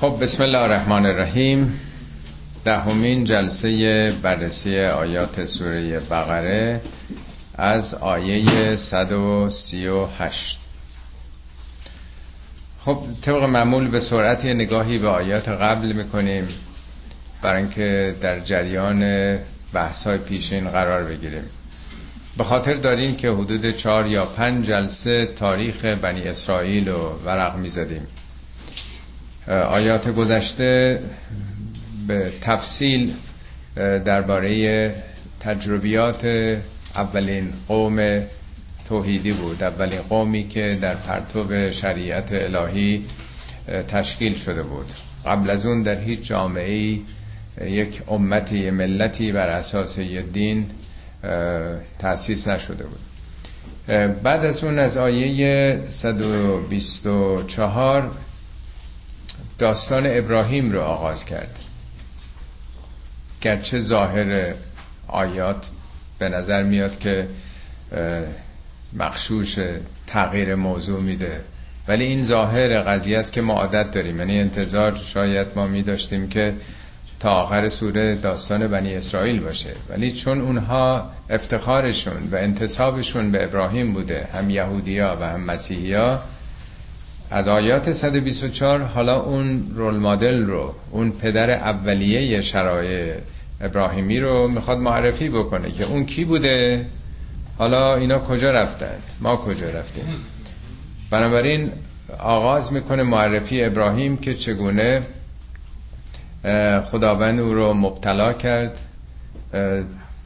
خب بسم الله الرحمن الرحیم. دهمین جلسه بررسی آیات سوره بقره از آیه 138 خب طبق معمول به سرعت نگاهی به آیات قبل می‌کنیم برای اینکه در جریان بحث های پیشین قرار بگیریم. به خاطر داریم که حدود چهار یا پنج جلسه تاریخ بنی اسرائیل رو ورق می‌زدیم. آیات گذشته به تفصیل درباره تجربیات اولین قوم توحیدی بود. اولین قومی که در پرتو شریعت الهی تشکیل شده بود. قبل از اون در هیچ جامعه یک امتی ملتی بر اساس یه دین تأسیس نشده بود. بعد از اون از آیه 124 داستان ابراهیم رو آغاز کرد. گرچه ظاهر آیات به نظر میاد که مخشوش تغییر موضوع میده. ولی این ظاهر قضیه است که ما عادت داریم. یعنی انتظار شاید ما می داشتیم که تا آخر سوره داستان بنی اسرائیل باشه. ولی چون اونها افتخارشون و انتصابشون به ابراهیم بوده هم یهودیا و هم مسیحیا از آیات 124 حالا اون رول مدل رو اون پدر اولیه شرایع ابراهیمی رو می‌خواد معرفی بکنه که اون کی بوده؟ حالا اینا کجا رفتن؟ ما کجا رفتیم؟ بنابراین آغاز می‌کنه معرفی ابراهیم که چگونه خداوند او رو مبتلا کرد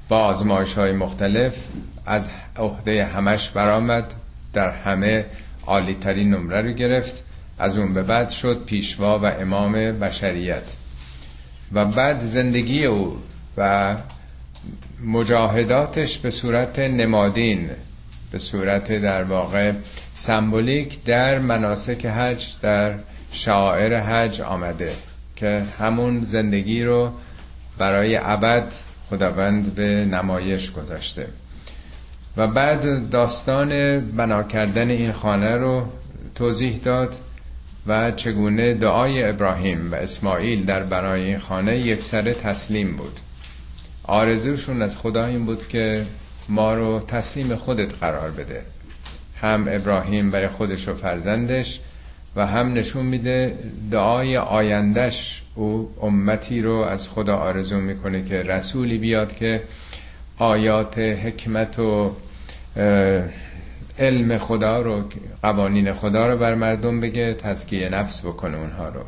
با آزمایش های مختلف از عهده همش برآمد در همه عالی ترین نمره رو گرفت. از اون به بعد شد پیشوا و امام بشریت. و بعد زندگی او و مجاهداتش به صورت نمادین به صورت در واقع سمبولیک در مناسک حج در شاعر حج آمده که همون زندگی رو برای ابد خداوند به نمایش گذاشته. و بعد داستان بنا کردن این خانه رو توضیح داد و چگونه دعای ابراهیم و اسماعیل در برای این خانه یک سر تسلیم بود. آرزوشون از خدا این بود که ما رو تسلیم خودت قرار بده. هم ابراهیم برای خودش و فرزندش و هم نشون میده دعای آیندش او امتی رو از خدا آرزو می‌کنه که رسولی بیاد که آیات حکمت و علم خدا رو قوانین خدا رو بر مردم بگه تزکیه نفس بکنه اونها رو.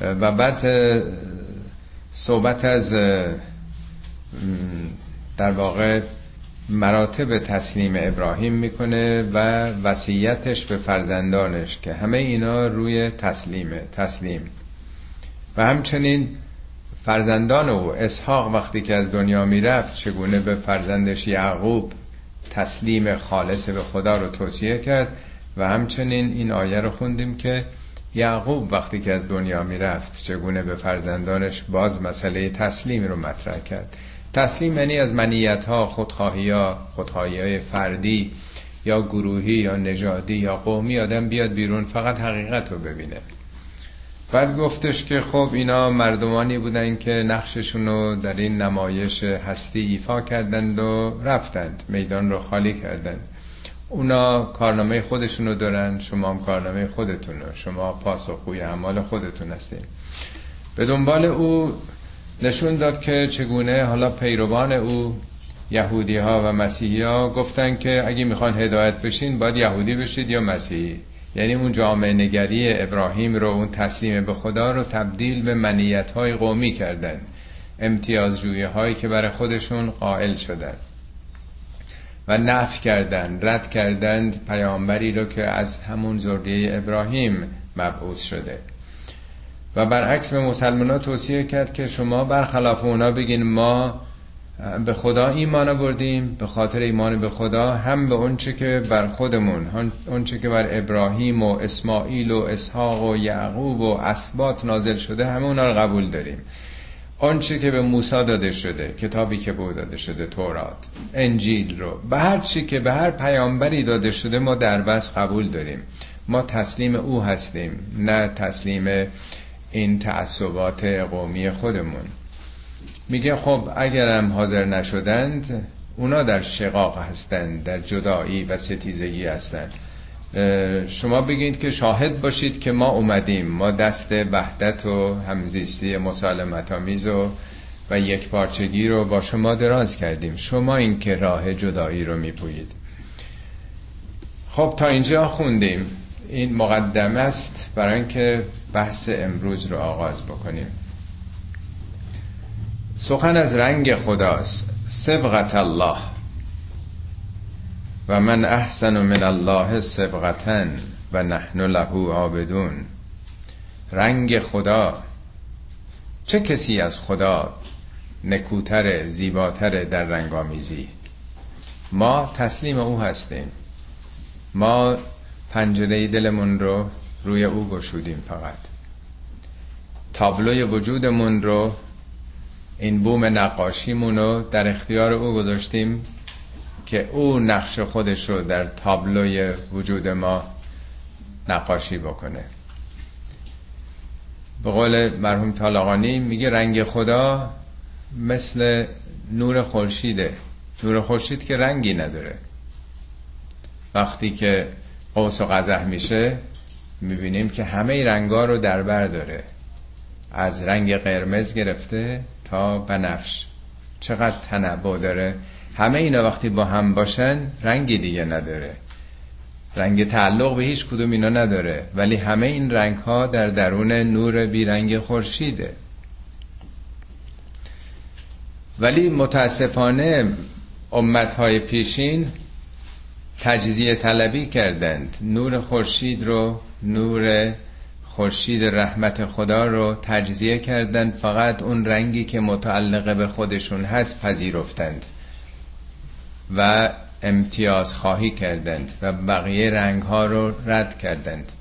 و بعد صحبت از در واقع مراتب تسلیم ابراهیم می‌کنه و وصیتش به فرزندانش که همه اینا روی تسلیمه تسلیم. و همچنین فرزندان او اسحاق وقتی که از دنیا می‌رفت چگونه به فرزندش یعقوب تسلیم خالص به خدا رو توصیه کرد و همچنین این آیه رو خوندیم که یعقوب وقتی که از دنیا می‌رفت چگونه به فرزندانش باز مسئله تسلیم رو مطرح کرد. تسلیم یعنی از منیت ها خودخواهی ها خودخواهی های فردی یا گروهی یا نژادی یا قومی آدم بیاد بیرون فقط حقیقت رو ببینه. بعد گفتش که خب اینا مردمانی بودن که نقششون رو در این نمایش هستی ایفا کردند و رفتند میدان رو خالی کردند. اونا کارنامه خودشون رو دارن شما هم کارنامه خودتون رو شما پاسخگوی اعمال خودتون هستین. به دنبال او نشون داد که چگونه حالا پیروان او یهودی ها و مسیحی ها گفتن که اگه می‌خوان هدایت بشین باید یهودی بشید یا مسیحی. یعنی اون جامعه نگری ابراهیم رو اون تسلیم به خدا رو تبدیل به منیت های قومی کردن. امتیاز هایی که برای خودشون قائل شدن. و نف کردن رد کردند پیامبری رو که از همون ذریه ابراهیم مبعوث شده. و برعکس به مسلمان توصیه کرد که شما برخلاف اونا بگین ما به خدا ایمان بردیم به خاطر ایمان به خدا هم به اونچه که بر خودمون اونچه که بر ابراهیم و اسماعیل و اسحاق و یعقوب و اسبات نازل شده همه اونا رو قبول داریم. آنچه که به موسی داده شده کتابی که به داده شده تورات انجیل رو به هر چی که به هر پیامبری داده شده ما در بس قبول داریم. ما تسلیم او هستیم نه تسلیم این تعصبات قومی خودمون. میگه خب اگرم حاضر نشدند اونا در شقاق هستند در جدایی و ستیزگی هستند. شما بگید که شاهد باشید که ما اومدیم. ما دست وحدت و همزیستی مسالمت آمیز و و یک پارچگی رو با شما دراز کردیم. شما این که راه جدایی رو میپویید. خب تا اینجا خوندیم. این مقدمه است برای اینکه بحث امروز رو آغاز بکنیم. سخن از رنگ خداست. سبغت الله. و من احسن من الله سبغتا و نحن له عابدون. رنگ خدا. چه کسی از خدا نکوتر زیباتر در رنگامیزی ما تسلیم او هستیم. ما پنجره دلمون رو روی او گشودیم فقط. تابلوی وجودمون رو این بوم نقاشیمون رو در اختیار او گذاشتیم که او نقش خودش رو در تابلوی وجود ما نقاشی بکنه. به قول مرحوم طالقانی میگه رنگ خدا مثل نور خورشیده. نور خورشید که رنگی نداره. وقتی که قوس و قزح میشه می‌بینیم که همه رنگا رو در بر داره. از رنگ قرمز گرفته تا بنفش. چقدر تنبع داره. همه اینا وقتی با هم باشن رنگی دیگه نداره. رنگ تعلق به هیچ کدوم اینا نداره. ولی همه این رنگ ها در درون نور بیرنگ خورشیده. ولی متاسفانه امت های پیشین تجزیه طلبی کردند. نور خورشید رو نور خورشید رحمت خدا رو تجزیه کردند. فقط اون رنگی که متعلقه به خودشون هست پذیرفتند و امتیاز خواهی کردند و بقیه رنگ ها رو رد کردند.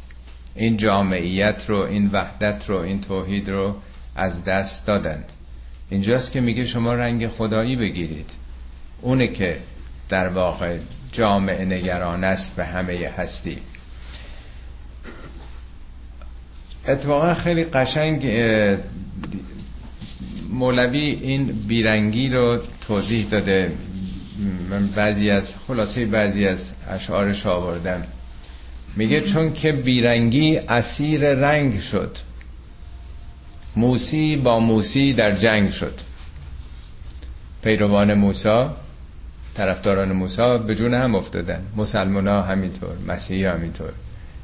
این جامعیت رو این وحدت رو این توحید رو از دست دادند. اینجاست که میگه شما رنگ خدایی بگیرید. اونه که در واقع جامعه نگران است به همه هستی. اتفاقا خیلی قشنگ مولوی این بیرنگی رو توضیح داده. من بعضی از خلاصه بعضی از اشعارش آوردم. میگه چون که بیرنگی اسیر رنگ شد موسی با موسی در جنگ شد. پیروان موسا طرفداران موسا به جون هم افتادن. مسلمان ها همینطور مسیحی همینطور.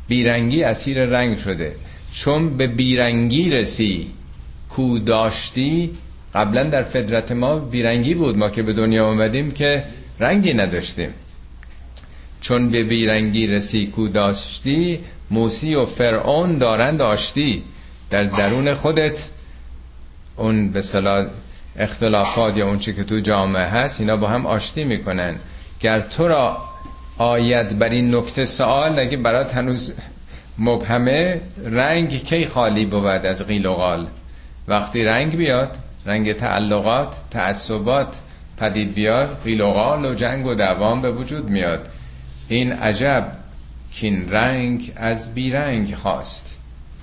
بیرنگی اسیر رنگ شده. چون به بیرنگی رسی کو داشتی قبلا در فدرت ما بیرنگی بود ما که به دنیا آمدیم که رنگی نداشتیم. چون به بیرنگی رسی کو داشتی موسی و فرعون دارند آشتی. در درون خودت اون به صلاح اختلافات یا اون چی که تو جامعه هست اینا با هم آشتی می‌کنن. گر تو را آید بر این نکته سوال اگه برات هنوز مبهمه رنگ کی خالی بود از قیل و قال؟ وقتی رنگ بیاد رنگ تعلقات تعصبات پدید بیاد قیل و قال و جنگ و دوام به وجود میاد. این عجب کین رنگ از بیرنگ خواست.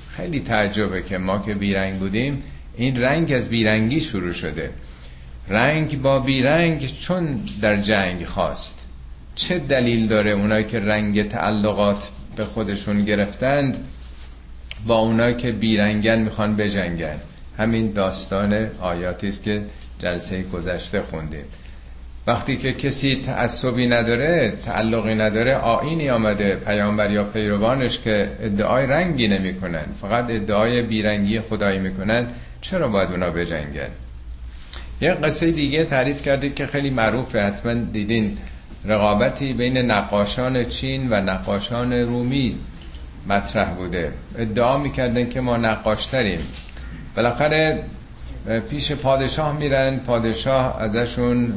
خیلی تعجبه که ما که بیرنگ بودیم این رنگ از بیرنگی شروع شده. رنگ با بیرنگ چون در جنگ خواست. چه دلیل داره اونایی که رنگ تعلقات به خودشون گرفتند با اونایی که بیرنگن می‌خوان بجنگن. همین داستان آیاتی است که جلسه گذشته خوندیم. وقتی که کسی تعصبی نداره تعلقی نداره آینی آمده پیامبر یا پیروانش که ادعای رنگی نمی‌کنن فقط ادعای بیرنگی خدایی می‌کنن چرا باید اونا بجنگن؟ یه قصه دیگه تعریف کرده که خیلی معروفه حتما دیدین. رقابتی بین نقاشان چین و نقاشان رومی مطرح بوده. ادعا می‌کردن که ما نقاشتریم. بالاخره پیش پادشاه میرن پادشاه ازشون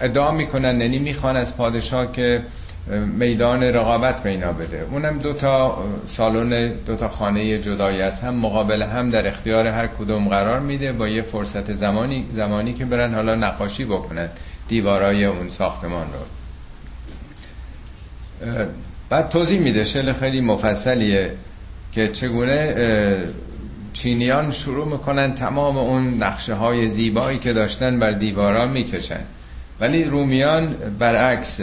ادعا می‌کنن یعنی می‌خوان از پادشاه که میدان رقابت بینا بده. اونم دو تا سالن دو تا خانه جدایی از هم مقابل هم در اختیار هر کدوم قرار میده. با یه فرصت زمانی زمانی که برن حالا نقاشی بکنن. دیوارای اون ساختمان رو. بعد توضیح میده شل خیلی مفصلیه که چگونه چینیان شروع می‌کنن تمام اون نقشه های زیبایی که داشتن بر دیوارا می‌کشن. ولی رومیان برعکس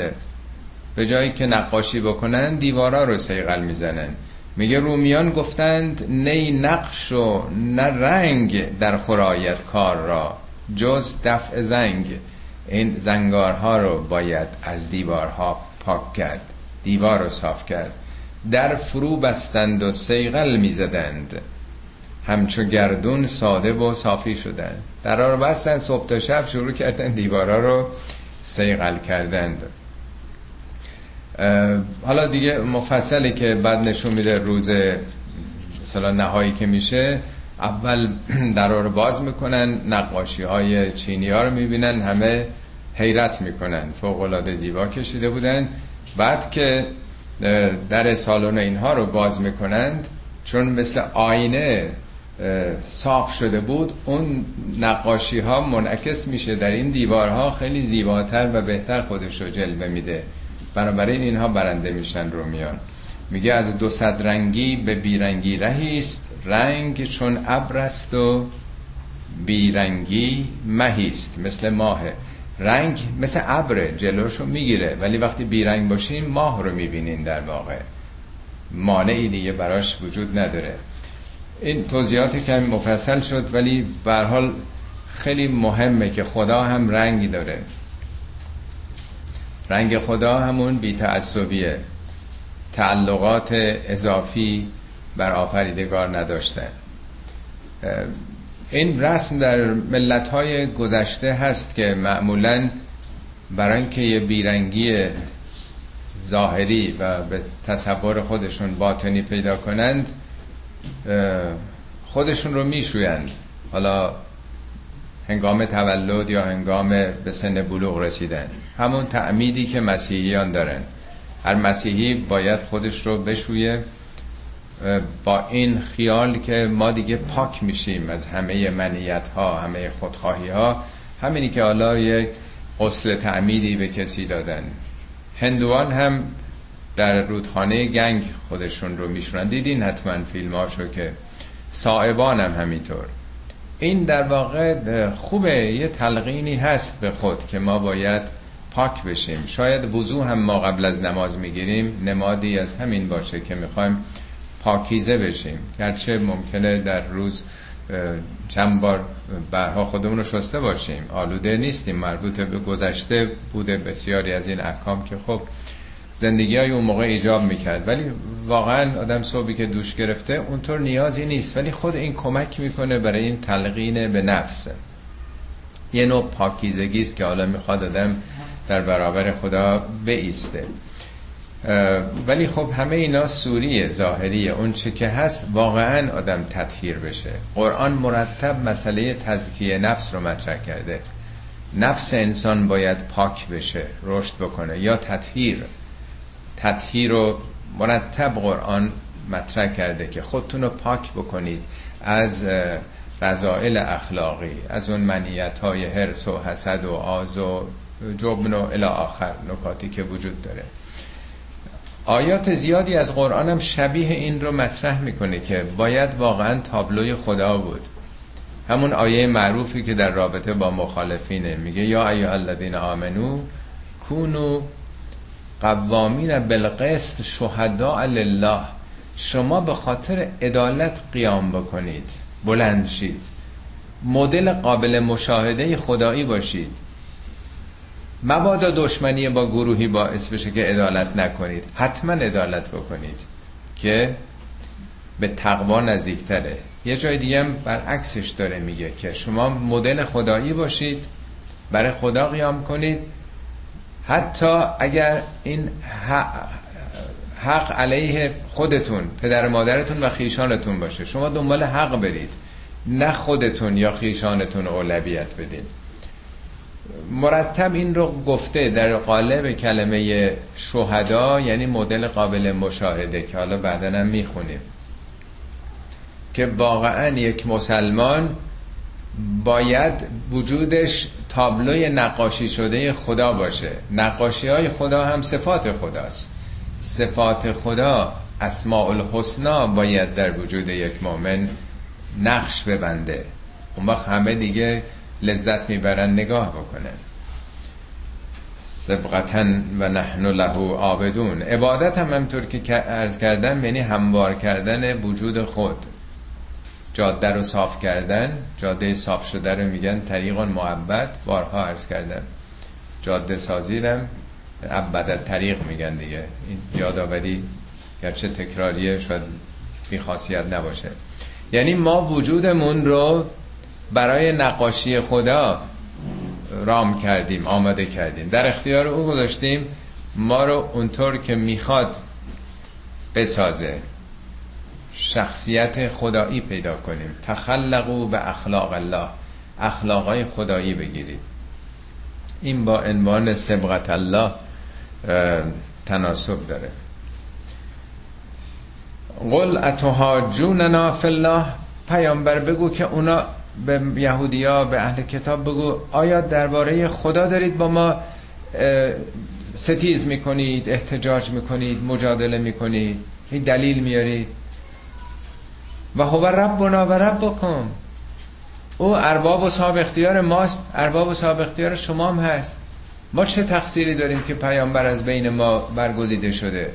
به جایی که نقاشی بکنن دیوارا رو سیقل می‌زنن. میگه رومیان گفتند نی نقش و نه رنگ در خرایت کار را جز دفع زنگ. این زنگارها رو باید از دیوارها پاک کرد دیوار رو صاف کرد. در فرو بستند و سیغل می‌زدند. همچو گردون ساده و صافی شدن در رو بستن صبح تا شب شروع کردن دیوارا رو سیغل کردند. حالا دیگه مفصله که بعد نشون میده روز مثلا نهایی که میشه اول در رو باز می‌کنن نقاشی های چینی ها رو می‌بینن همه حیرت می‌کنن فوق العاده زیبا کشیده بودن. بعد که در سالن اینها رو باز می‌کنند چون مثل آینه صاف شده بود اون نقاشی ها منعکس میشه در این دیوارها خیلی زیباتر و بهتر خودش رو جلوه میده. بنابراین اینها برنده میشن رومیان. میگه از دو صد رنگی به بیرنگی رهیست رنگ چون ابر است و بیرنگی مهیست مثل ماهه. رنگ مثل ابر جلوشو می‌گیره. ولی وقتی بیرنگ باشیم ماه رو می‌بینین در واقع. مانعی دیگه براش وجود نداره. این توضیحات کمی مفصل شد ولی به حال خیلی مهمه که خدا هم رنگی داره. رنگ خدا همون بیتعصبیه. تعلقات اضافی بر آفریدگار نداشته. این رسم در ملت های گذشته هست که معمولا برای اینکه یه بیرنگی ظاهری و به تصور خودشون باطنی پیدا کنند خودشون رو میشویند. حالا هنگام تولد یا هنگام به سن بلوغ رسیدن. همون تعمیدی که مسیحیان دارن. هر مسیحی باید خودش رو بشویه. با این خیال که ما دیگه پاک میشیم از همه منیت ها همه خودخواهی ها همینی که حالا یک غسل تعمیدی به کسی دادن. هندوان هم در رودخانه گنگ خودشون رو میشونن. دیدین حتما فیلم هاشو که صاحبان هم همینطور. این در واقع خوبه. یه تلقینی هست به خود که ما باید پاک بشیم. شاید وضوع هم ما قبل از نماز می‌گیریم نمادی از همین باشه که می‌خوایم پاکیزه بشیم. گرچه ممکنه در روز چند بار برها خودمون رو شسته باشیم. آلوده نیستیم. مربوط به گذشته بوده بسیاری از این احکام که خب زندگی های اون موقع ایجاب می‌کرد. ولی واقعا آدم صبحی که دوش گرفته اونطور نیازی نیست. ولی خود این کمک می‌کنه برای این تلقین به نفس. یه نوع پاکیزگی است که حالا می‌خواد آدم در برابر خدا بیسته. ولی خب همه اینا سوریه ظاهریه. اون چه که هست واقعا آدم تطهیر بشه. قرآن مرتب مسئله تزکیه نفس رو مطرح کرده. نفس انسان باید پاک بشه رشد بکنه یا تطهیر. تطهیر رو مرتب قرآن مطرح کرده که خودتون رو پاک بکنید. از رضائل اخلاقی از اون منیت های حرس و حسد و آز و جبن و الی آخر نکاتی که وجود داره. آیات زیادی از قرآن هم شبیه این رو مطرح می‌کنه که باید واقعا تابلوی خدا بود. همون آیه معروفی که در رابطه با مخالفینه. میگه یا ایها الذین آمنو کونو قوامین بالقسط شهداء لله. شما به خاطر عدالت قیام بکنید. بلند شید. مدل قابل مشاهده خدایی باشید. مبادا دشمنی با گروهی باعث بشه که عدالت نکنید. حتما عدالت بکنید که به تقوا نزدیکتره. یه جای دیگه هم برعکسش داره میگه که شما مدل خدایی باشید برای خدا قیام کنید. حتی اگر این حق علیه خودتون پدر مادرتون و خیشانتون باشه. شما دنبال حق برید نه خودتون یا خیشانتون اولویت بدین مرتب این رو گفته در قالب کلمه شهدا یعنی مدل قابل مشاهده که حالا بعدا هم می‌خونیم. که واقعا یک مسلمان باید وجودش تابلوی نقاشی شده خدا باشه. نقاشی های خدا هم صفات خداست. صفات خدا اسماء الحسنا باید در وجود یک مؤمن نقش ببنده. اون وقت همه دیگه لذت می‌برن نگاه بکنن. سبقتا و نحن له آبدون عبادت هم همطور که ارز کردم یعنی هموار کردن وجود خود. جاده رو صاف کردن جاده صاف شده رو میگن طریق معبد. بارها عرض کردم. جاده سازی رو عبدت طریق میگن دیگه. این یادآوری گرچه تکراریه شاید بی خاصیت نباشه. یعنی ما وجودمون رو برای نقاشی خدا رام کردیم آماده کردیم. در اختیار او گذاشتیم ما رو اونطور که می‌خواد بسازه. شخصیت خدایی پیدا کنیم. تخلقو به اخلاق الله. اخلاقای خدایی بگیرید این با عنوان سبقت الله تناسب داره. قل اتهاجوننا فی الله؟ پیامبر بگو که اونا به یهودیا به اهل کتاب بگو آیا درباره خدا دارید با ما؟ ستیز می‌کنید احتجاج می‌کنید مجادله می‌کنید این دلیل میارید و هو ربنا و ربکم. او ارباب و صاحب اختیار ماست ارباب و صاحب اختیار شما هم هست. ما چه تقصیری داریم که پیامبر از بین ما برگزیده شده؟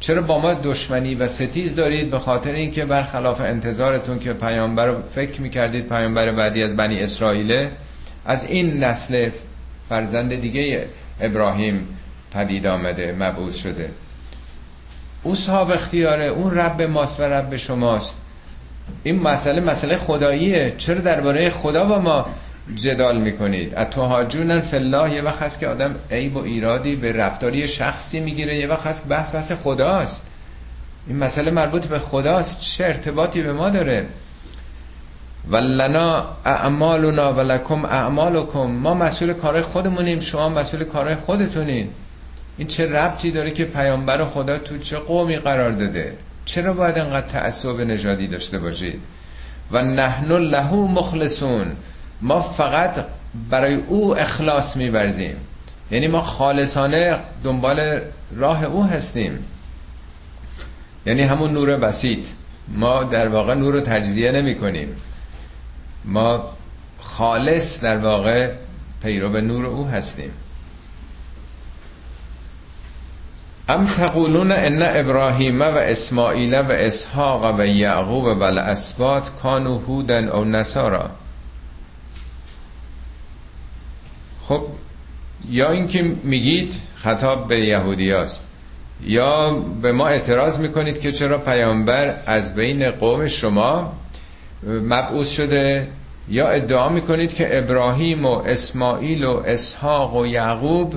چرا با ما دشمنی و ستیز دارید به خاطر اینکه برخلاف انتظارتون که پیامبر رو فکر می‌کردید پیامبر بعدی از بنی اسرائیله از این نسل فرزند دیگه ابراهیم پدید آمده مبعوث شده. او صاحب اختیاره اون رب ماست و رب شماست. این مسئله مسئله خداییه. چرا درباره خدا با ما جدال می‌کنید. اتهاجونن فلاح یه وقت هست که آدم عیب و ایرادی به رفتاری شخصی می‌گیره یه وقت هست بحث بحث خداست. این مسئله مربوط به خداست چه ارتباطی به ما داره؟ ولنا اعمالنا ولکم اعمالکم. ما مسئول کارهای خودمونیم شما مسئول کارهای خودتونین. این چه ربطی داره که پیامبر خدا تو چه قومی قرار داده؟ چرا باید انقدر تعصب نژادی داشته باشید؟ و نحن له مخلصون. ما فقط برای او اخلاص میبرزیم یعنی ما خالصانه دنبال راه او هستیم. یعنی همون نور بسیط ما در واقع نور رو تجزیه نمی کنیم ما خالص در واقع پیرو به نور او هستیم. ام تقولون ان ابراهیم و اسماعیل و اسحاق و یعقوب و الاسباط کانو هودن او نصارا. خب یا اینکه میگید خطاب به یهودیاست یا به ما اعتراض می‌کنید که چرا پیامبر از بین قوم شما مبعوث شده یا ادعا می‌کنید که ابراهیم و اسماعیل و اسحاق و یعقوب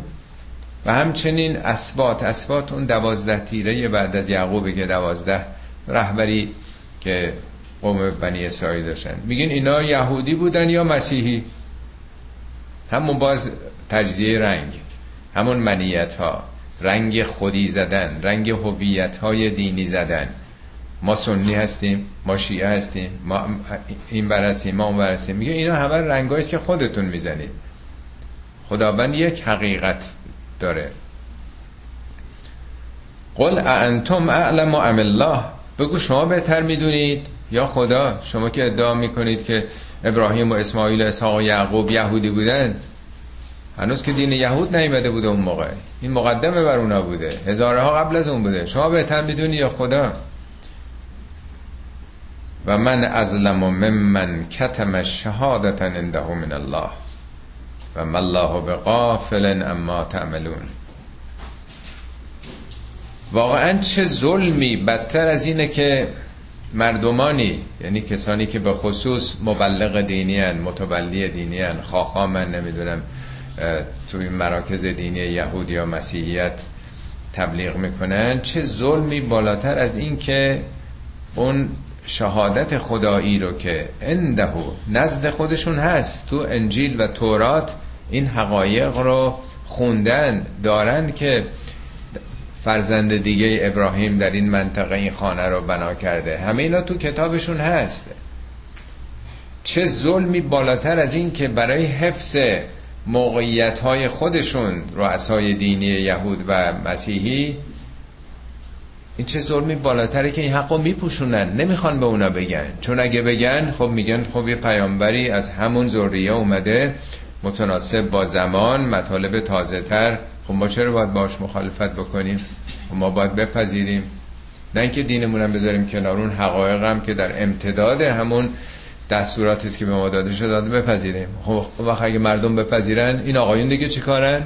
و همچنین اسبات اسبات اون دوازده تیره بعد از یعقوبی که دوازده رهبری که قوم بنی اسرائیل داشتن. میگین اینا یهودی بودن یا مسیحی؟ همون باز تجزیه رنگ همون منیت ها رنگ خودی زدن رنگ هویت های دینی زدن. ما سنی هستیم ما شیعه هستیم ما این برسیم ما اون برسیم میگه اینا همه رنگاییست که خودتون می‌زنید. خداوند یک حقیقت داره. قل انتم اعلم ام الله. بگو شما بهتر می‌دونید. یا خدا شما که ادعا می‌کنید که ابراهیم و اسماعیل و اسحاق و یعقوب یهودی بودن هنوز که دین یهود نیمده بوده اون موقع. این مقدمه بر اونا بوده. هزارها قبل از اون بوده. شما بهتر می‌دونی یا خدا؟ و من ازلم ممن کتم شهادتا عنده من الله. و ما الله بغافل اما تعملون. واقعا چه ظلمی بدتر از اینه که مردمانی یعنی کسانی که به خصوص مبلغ دینی هن متبلی دینی هن خواهان من نمی‌دونم توی مراکز دینی یهود یا مسیحیت تبلیغ می‌کنن چه ظلمی بالاتر از این که اون شهادت خدایی رو که اندهو نزد خودشون هست تو انجیل و تورات این حقایق رو خوندن دارند که فرزند دیگه ابراهیم در این منطقه این خانه رو بنا کرده. همه اینا تو کتابشون هست. چه ظلمی بالاتر از این که برای حفظ موقعیت های خودشون رؤسای دینی یهود و مسیحی این چه ظلمی بالاتره که این حقو میپوشونن؟ نمی‌خوان به اونا بگن. چون اگه بگن خب میگن خب یه پیامبری از همون ذریه اومده متناسب با زمان مطالب تازه تر خب ما چرا باید باش مخالفت بکنیم؟ خب ما باید بپذیریم. نه اینکه دینمون هم بذاریم کنار اون حقایق هم که در امتداد همون دستوراتی است که به ما داده شده داده بپذیریم. خب وقت اگه مردم بپذیرن این آقایون دیگه چیکارن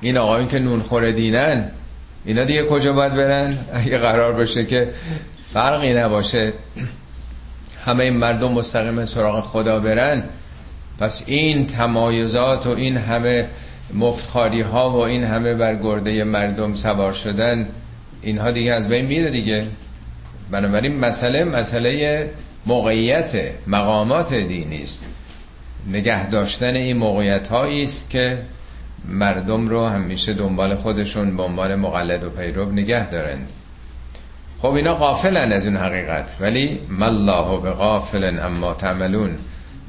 این آقایون که نون خوره دینن اینا دیگه کجا باید برن؟ اگه قرار باشه که فرقی نباشه. همه این مردم مستقیم سراغ خدا برن. پس این تمایزات و این همه مفتخاری ها و این همه بر گرده مردم سوار شدن اینها دیگه از بین میره دیگه. بنابراین مسئله مسئله موقعیت مقامات دینی است. نگه داشتن این موقعیت هایی است که مردم رو همیشه دنبال خودشون به عنوان مقلد و پیرو نگه دارند. خب اینا غافلن از اون حقیقت ولی مالله به غافلن اما تعملون.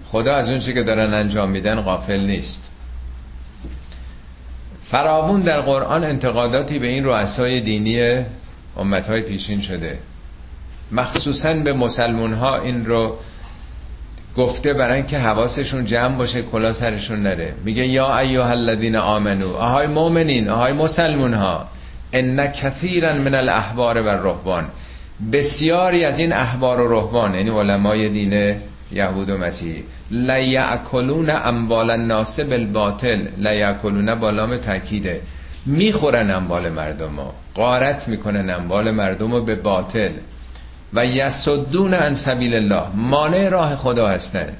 خدا از اون که دارن انجام میدن غافل نیست. فراوون در قرآن انتقاداتی به این رؤسای دینی امتهای پیشین شده. مخصوصا به مسلمون ها این رو گفته برای که حواسشون جمع باشه کلا سرشون نره. میگه یا ایها الذین آمنو آهای مؤمنین آهای مسلمون ها ان کثیرا من الاحبار و الرهبان. بسیاری از این احبار و رهبان یعنی علمای دین یهود و مسیحی لیعکلون اموال الناس بالباطل. لیعکلون بالام تاکیده می‌خورن اموال مردم ها قارت می‌کنن اموال مردم رو به باطل. و یسدون عن سبیل الله. مانع راه خدا هستن.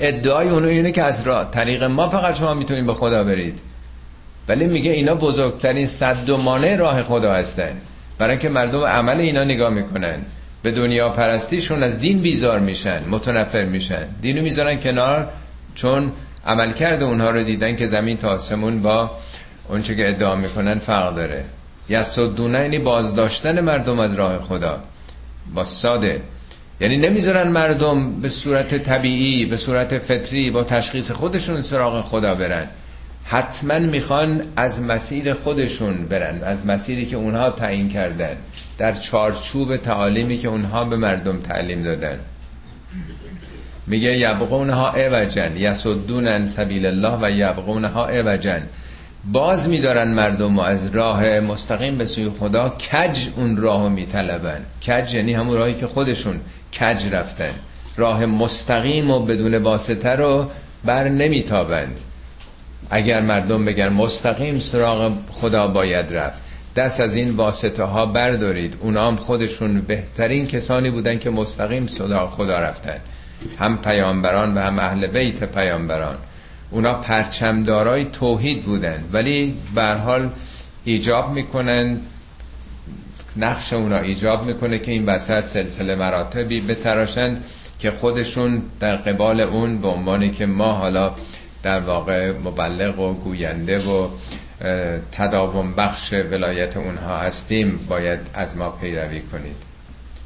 ادعای اونو اینه که از راه. طریق ما فقط شما می‌تونید به خدا برید. ولی میگه اینا بزرگترین صد و مانع راه خدا هستن. برای که مردم عمل اینا نگاه می‌کنن. به دنیا پرستیشون از دین بیزار میشن متنفر میشن. دینو می‌ذارن کنار چون عمل کرده اونها رو دیدن که زمین تا آسمون با اونچه که ادعا می‌کنن فرق داره. یسدونه یعنی بازداشتن مردم از راه خدا. با ساده. یعنی نمی‌ذارن مردم به صورت طبیعی به صورت فطری با تشخیص خودشون سراغ خدا برن. حتما می‌خوان از مسیر خودشون برن از مسیری که اونها تعیین کردن. در چارچوب تعالیمی که اونها به مردم تعلیم دادن. میگه یبقونها اوجن یسدون عن سبیل الله و یبقونها اوجن باز میدارن مردم و از راه مستقیم به سوی خدا کج اون راهو میطلبن. کج یعنی همون راهی که خودشون کج رفتن. راه مستقیم و بدون واسطه رو بر نمیتابند. اگر مردم بگن مستقیم سراغ خدا باید رفت. دست از این واسطه ها بردارید. اونا هم خودشون بهترین کسانی بودن که مستقیم سراغ خدا رفتن. هم پیامبران و هم اهل بیت پیامبران. اونا پرچمدارای توحید بودن. ولی به حال ایجاب می‌کنن. نقش اونا ایجاب می‌کنه که این وسط سلسله مراتبی بتراشند که خودشون در قبال اون به عنوانی که ما حالا در واقع مبلغ و گوینده و تداوم بخش ولایت اونها هستیم باید از ما پیروی کنید.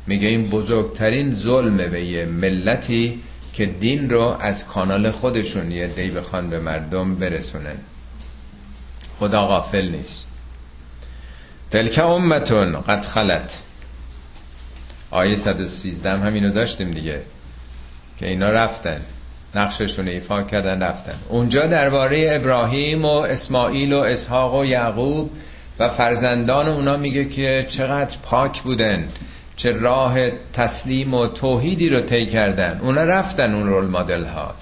میگه این بزرگترین ظلم به یه ملتی که دین رو از کانال خودشون یه دی بخوان به مردم برسونن. خدا غافل نیست. تلک امتون قد خلت. آیه 113 هم همینو داشتیم دیگه که اینا رفتن. نقششون ایفا کردن رفتن. اونجا درباره ابراهیم و اسماعیل و اسحاق و یعقوب و فرزندان اونا میگه که چقدر پاک بودن چه راه تسلیم و توحیدی رو طی کردن. اونا رفتن اون رول مدل ها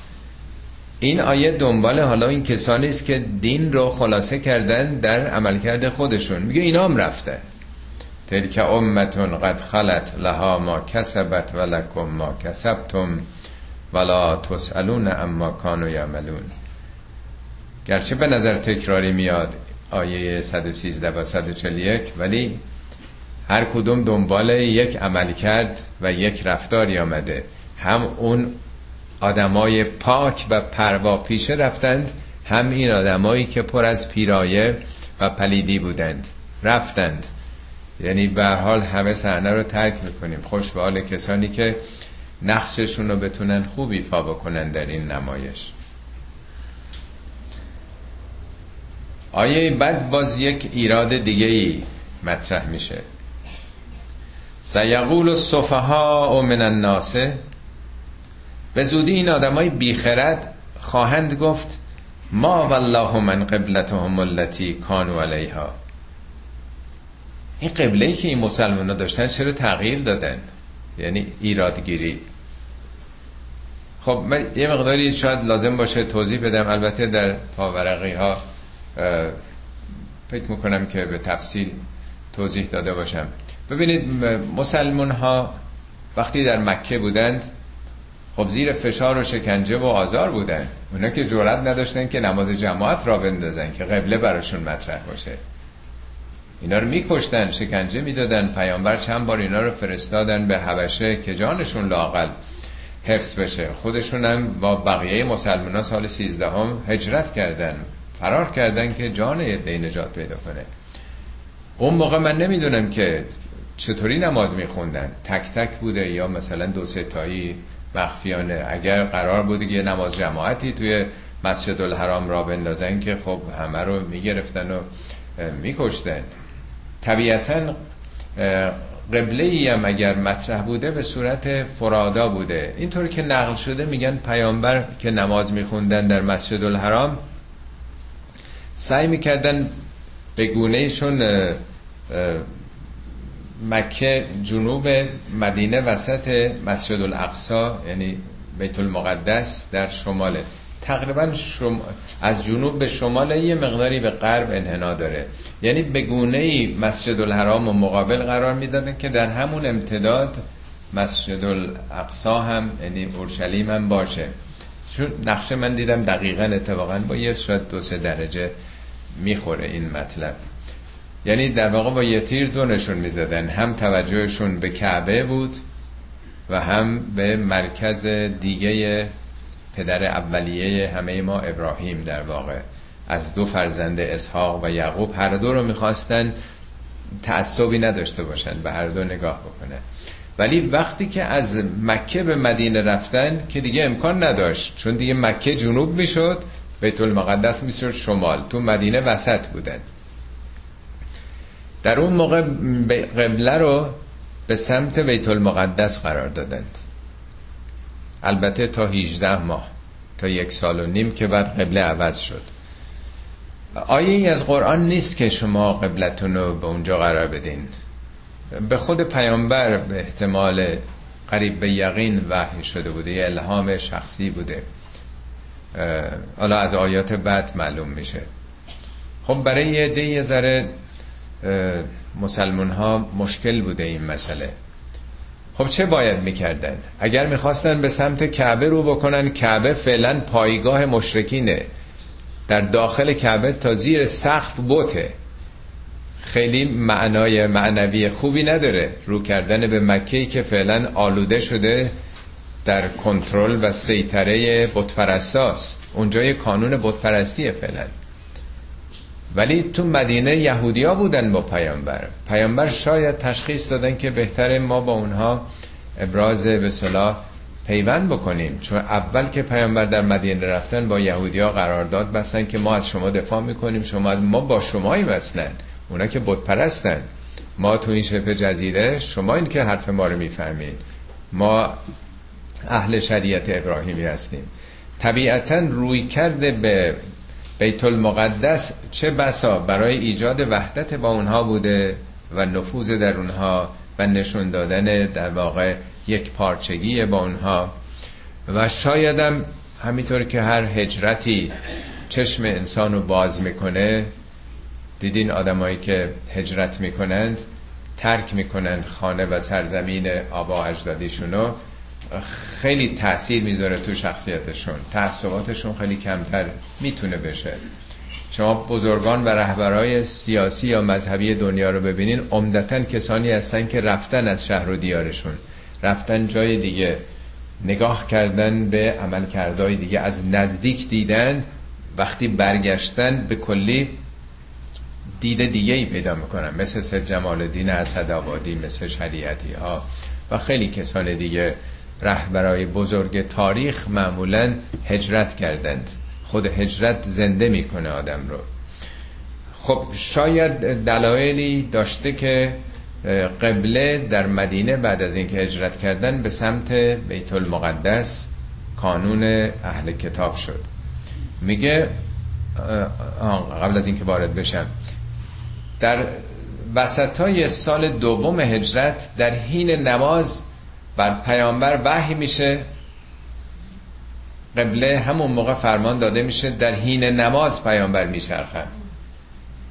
این آیه دنبال حالا این کسانی است که دین رو خلاصه کردن در عملکرد خودشون. میگه اینا هم رفتن. تلک امتون قد خلت لها ما کسبت و لکم ما کسبتم. ولا تسالون اما کانو یعملون. گرچه به نظر تکراری میاد آیه 113 و 141 ولی هر کدوم دنبال یک عمل کرد و یک رفتاری آمده. هم اون آدمای پاک و پروا پیشه رفتند هم این آدمایی که پر از پیرایه و پلیدی بودند. رفتند. یعنی به حال همه صحنه رو ترک می‌کنیم. خوش به حال کسانی که نقششون رو بتونن خوب ایفا بکنن در این نمایش. آیه بعد باز یک ایراد دیگه ای مطرح میشه. سیقول الصفها من الناس. به زودی این آدمای بیخرد خواهند گفت ما والله من قبلتهم التي کانوا علیها. این قبله که این مسلمان ها داشتن چرا تغییر دادن؟ یعنی ایرادگیری. خب من یه مقداری شاید لازم باشه توضیح بدم. البته در پاورقی ها فکر می‌کنم که به تفصیل توضیح داده باشم. ببینید مسلمان ها وقتی در مکه بودند خب زیر فشار و شکنجه و آزار بودن اونا که جرأت نداشتن که نماز جماعت را بندازن که قبله براشون مطرح باشه. اینا رو میکشتن شکنجه می‌دادن. پیامبر چند بار اینا رو فرستادن به حبشه که جانشون لاقل حفظ بشه. خودشون هم با بقیه مسلمان سال 13 هم هجرت کردن. فرار کردن که جان یه نجات پیدا کنه. اون موقع من نمی‌دونم که چطوری نماز میخوندن. تک تک بوده یا مثلا دو تایی مخفیانه. اگر قرار بوده که نماز جماعتی توی مسجد الحرام را بندازن که خب همه رو می‌گرفتن و میکشتن. طبیعتا قبله ای هم اگر مطرح بوده به صورت فرادا بوده. اینطور که نقل شده میگن پیامبر که نماز میخوندن در مسجد الحرام سعی می‌کردن به گونهشون مکه جنوب مدینه وسط مسجد الاقصا یعنی بیت المقدس در شماله. تقریبا شم... از جنوب به شمال یه مقداری به غرب انحنا داره. یعنی به گونه ای مسجد الحرام و مقابل قرار می‌دادن که در همون امتداد مسجد الاقصا هم یعنی اورشلیم هم باشه. چون نقشه من دیدم دقیقا اتفاقا با یه شاید دو سه درجه می‌خوره این مطلب. یعنی در واقع با یه تیر دو نشون می‌زدن. هم توجهشون به کعبه بود و هم به مرکز دیگه پدر اولیه همه ما ابراهیم در واقع. از دو فرزند اسحاق و یعقوب هر دو رو می‌خواستن تعصبی نداشته باشن به هر دو نگاه بکنه ولی وقتی که از مکه به مدینه رفتن که دیگه امکان نداشت چون دیگه مکه جنوب می‌شد بیت المقدس می‌شد شمال. تو مدینه وسط بودن. در اون موقع قبله رو به سمت بیت المقدس قرار دادند. البته تا 18 ماه تا یک سال و نیم که بعد قبله عوض شد. آیه ای از قرآن نیست که شما قبلتون رو به اونجا قرار بدین. به خود پیامبر به احتمال قریب به یقین وحی شده بوده یه الهام شخصی بوده. حالا از آیات بعد معلوم میشه. خب برای یه عده ذره مسلمان ها مشکل بوده این مسئله. خب چه باید می‌کردن؟ اگر می‌خواستن به سمت کعبه رو بکنن کعبه فعلا پایگاه مشرکینه. در داخل کعبه تا زیر سقف بوته. خیلی معنای معنوی خوبی نداره. رو کردن به مکه که فعلا آلوده شده در کنترل و سیطره بتپرستاست. اونجا یه کانون بتپرستیه فعلا. ولی تو مدینه یهودیا بودن با پیامبر. پیامبر شاید تشخیص دادن که بهتره ما با اونها ابراز به صلاح پیوند بکنیم. چون اول که پیامبر در مدینه رفتن با یهودیا قرارداد بستن که ما از شما دفاع می‌کنیم شما از ما با شمایی بستن. اونا که بت پرستن ما تو این شبه جزیره شما این که حرف ما رو می‌فهمید ما اهل شریعت ابراهیمی هستیم. طبیعتا روی کرده به بیت المقدس چه بسا برای ایجاد وحدت با اونها بوده و نفوذ در اونها و نشون دادن در واقع یک پارچگی با اونها. و شایدم همینطور که هر هجرتی چشم انسان رو باز می‌کنه دیدین آدمایی که هجرت می‌کنند ترک می‌کنن خانه و سرزمین آبا اجدادیشونو. خیلی تاثیر می‌ذاره تو شخصیتشون. تعصباتشون خیلی کمتر می‌تونه بشه. شما بزرگان و رهبرای سیاسی یا مذهبی دنیا رو ببینین عمدتا کسانی هستن که رفتن از شهر و دیارشون. رفتن جای دیگه. نگاه کردن به عمل کردهای دیگه. از نزدیک دیدن وقتی برگشتن به کلی دید دیگه ای پیدا می‌کنن. مثل سر جمال الدین اسدآبادی مثل شریعتی ها و خیلی کسان دیگه. رهبرای بزرگ تاریخ معمولا هجرت کردند. خود هجرت زنده می‌کنه آدم رو. خب شاید دلایلی داشته که قبله در مدینه بعد از اینکه هجرت کردن به سمت بیت المقدس کانون اهل کتاب شد. میگه قبل از اینکه وارد بشم در وسط سال دوم هجرت در حین نماز بر پیامبر وحی میشه. قبله همون موقع فرمان داده میشه در حین نماز پیامبر میچرخن.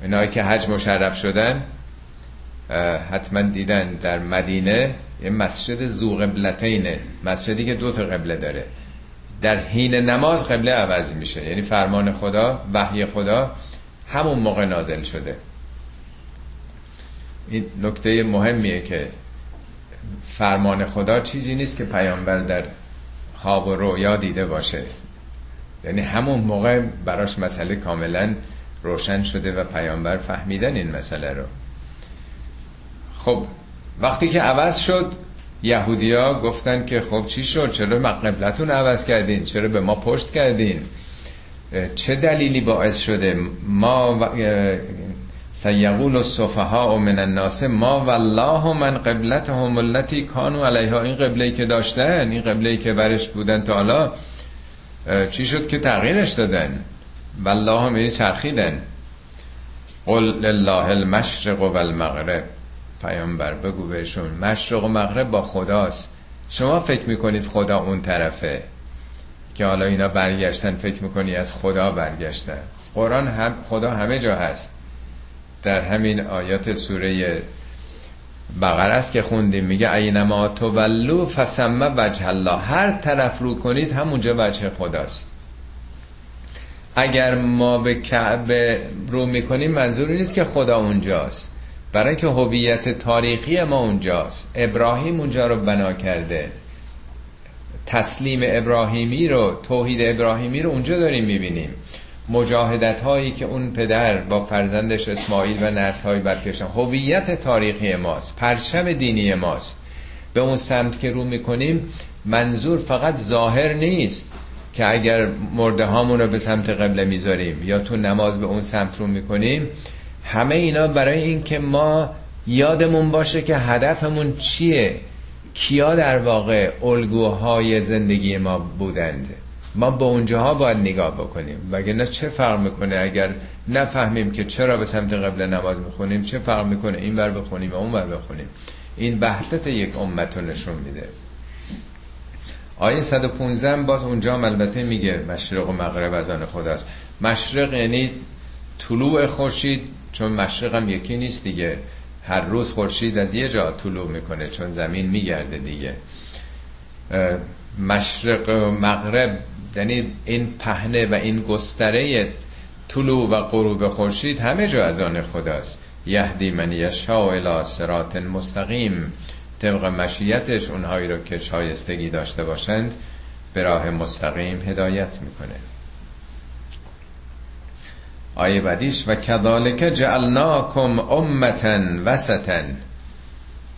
اینایی که حج مشرف شدن حتما دیدن در مدینه یه مسجد زو قبلتینه مسجدی که دو تا قبله داره. در حین نماز قبله عوض میشه. یعنی فرمان خدا وحی خدا همون موقع نازل شده. این نکته مهمیه که فرمان خدا چیزی نیست که پیامبر در خواب و رویا دیده باشه. یعنی همون موقع براش مسئله کاملا روشن شده و پیامبر فهمیدن این مسئله رو. خب وقتی که عوض شد یهودیا گفتن که خب چی شد؟ چرا قبلتون عوض کردین؟ چرا به ما پشت کردین؟ چه دلیلی باعث شده؟ ما سیقول الصفحاء من الناس ما والله من قبلتهم التي كانوا علیها این قبله که داشتن این قبله که برش بودن تا حالا چی شد که تغییرش دادن؟ والله هم یعنی چرخیدن. قل لله المشرق و المغرب پیامبر بگو بهشون مشرق و مغرب با خداست. شما فکر می‌کنید خدا اون طرفه؟ که حالا اینا برگشتن فکر می‌کنی از خدا برگشتن. قرآن هم خدا همه جا هست. در همین آیات سوره بقره است که خوندیم. میگه اینما تولو فسمه وجه الله. هر طرف رو کنید همونجا وجه خداست. اگر ما به کعبه رو می‌کنیم منظوری نیست که خدا اونجاست. برای که هویت تاریخی ما اونجاست. ابراهیم اونجا رو بنا کرده. تسلیم ابراهیمی رو توحید ابراهیمی رو اونجا داریم می‌بینیم. مجاهدت هایی که اون پدر با فرزندش اسماعیل و نسل های برکشن هویت تاریخی ماست پرچم دینی ماست. به اون سمت که رو می‌کنیم منظور فقط ظاهر نیست که اگر مرده هامون رو به سمت قبله می‌ذاریم یا تو نماز به اون سمت رو می‌کنیم. همه اینا برای این که ما یادمون باشه که هدفمون چیه؟ کیا در واقع الگوهای زندگی ما بودند؟ ما به اونجاها باید نگاه بکنیم. نه چه فرق می‌کنه اگر نفهمیم که چرا به سمت قبل نماز می‌خونیم چه فرق می‌کنه این بر بخونیم و اون بر بخونیم؟ این وحدت یک امت رو نشون میده. آیه 115 باز اونجا البته میگه مشرق و مغرب از آن خداست. مشرق یعنی طلوع خورشید چون مشرق هم یکی نیست دیگه. هر روز خورشید از یه جا طلوع می‌کنه چون زمین میگرده دیگه. مشرق و مغرب یعنی این پهنه و این گستره طلوع و غروب خورشید همه جا از آن خداست. یهدی من یشا الی صراط مستقیم. طبق مشیتش اونهایی رو که شایستگی داشته باشند به راه مستقیم هدایت می‌کنه. آیه بعدیش و کذالک جعلناکم امتا وسطا.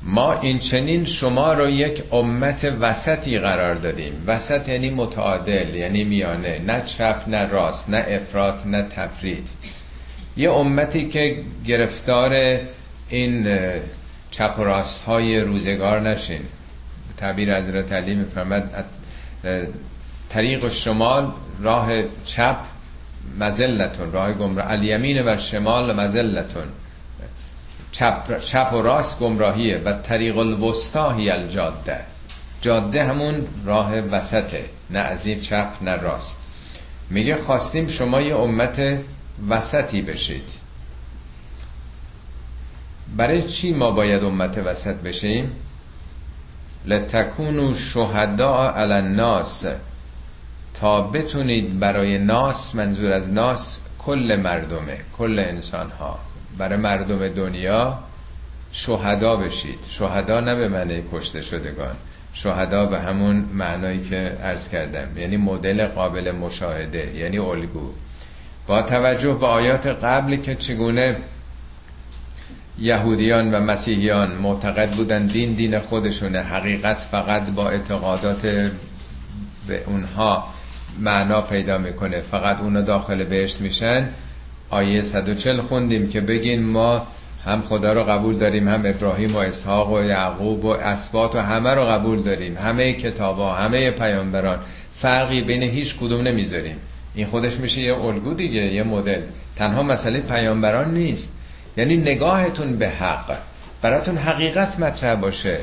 ما این چنین شما رو یک امت وسطی قرار دادیم. وسط یعنی متعادل یعنی میانه. نه چپ نه راست نه افراط نه تفرید. یه امتی که گرفتار این چپ و راست های روزگار نشین. تعبیر حضرت علی میفرمد طریق شمال راه چپ مزلتون راه گمراه. الیمین و شمال مزلتون چپ, چپ و راست گمراهیه و طریق الوسطاهی الجاده. جاده همون راه وسطه نه از این چپ نه راست. میگه خواستیم شما یه امت وسطی بشید. برای چی ما باید امت وسط بشیم؟ لتکونو شهدا علی الناس. تا بتونید برای ناس منظور از ناس کل مردمه کل انسان ها برای مردم دنیا شهدا بشید. شهدا نه به معنی کشته شدگان. شهدا به همون معنایی که عرض کردم. یعنی مدل قابل مشاهده یعنی الگو. با توجه به آیات قبل که چگونه یهودیان و مسیحیان معتقد بودن دین دین خودشونه حقیقت فقط با اعتقادات به اونها معنا پیدا می‌کنه فقط اونا داخل بهشت میشن آیه 140 خوندیم که بگین ما هم خدا رو قبول داریم هم ابراهیم و اسحاق و یعقوب و اسبات و همه رو قبول داریم همه کتاب ها همه پیامبران. فرقی بین هیچ کدوم نمی‌ذاریم. این خودش میشه یه الگو دیگه یه مدل. تنها مسئله پیامبران نیست. یعنی نگاهتون به حق. براتون حقیقت مطرح باشه.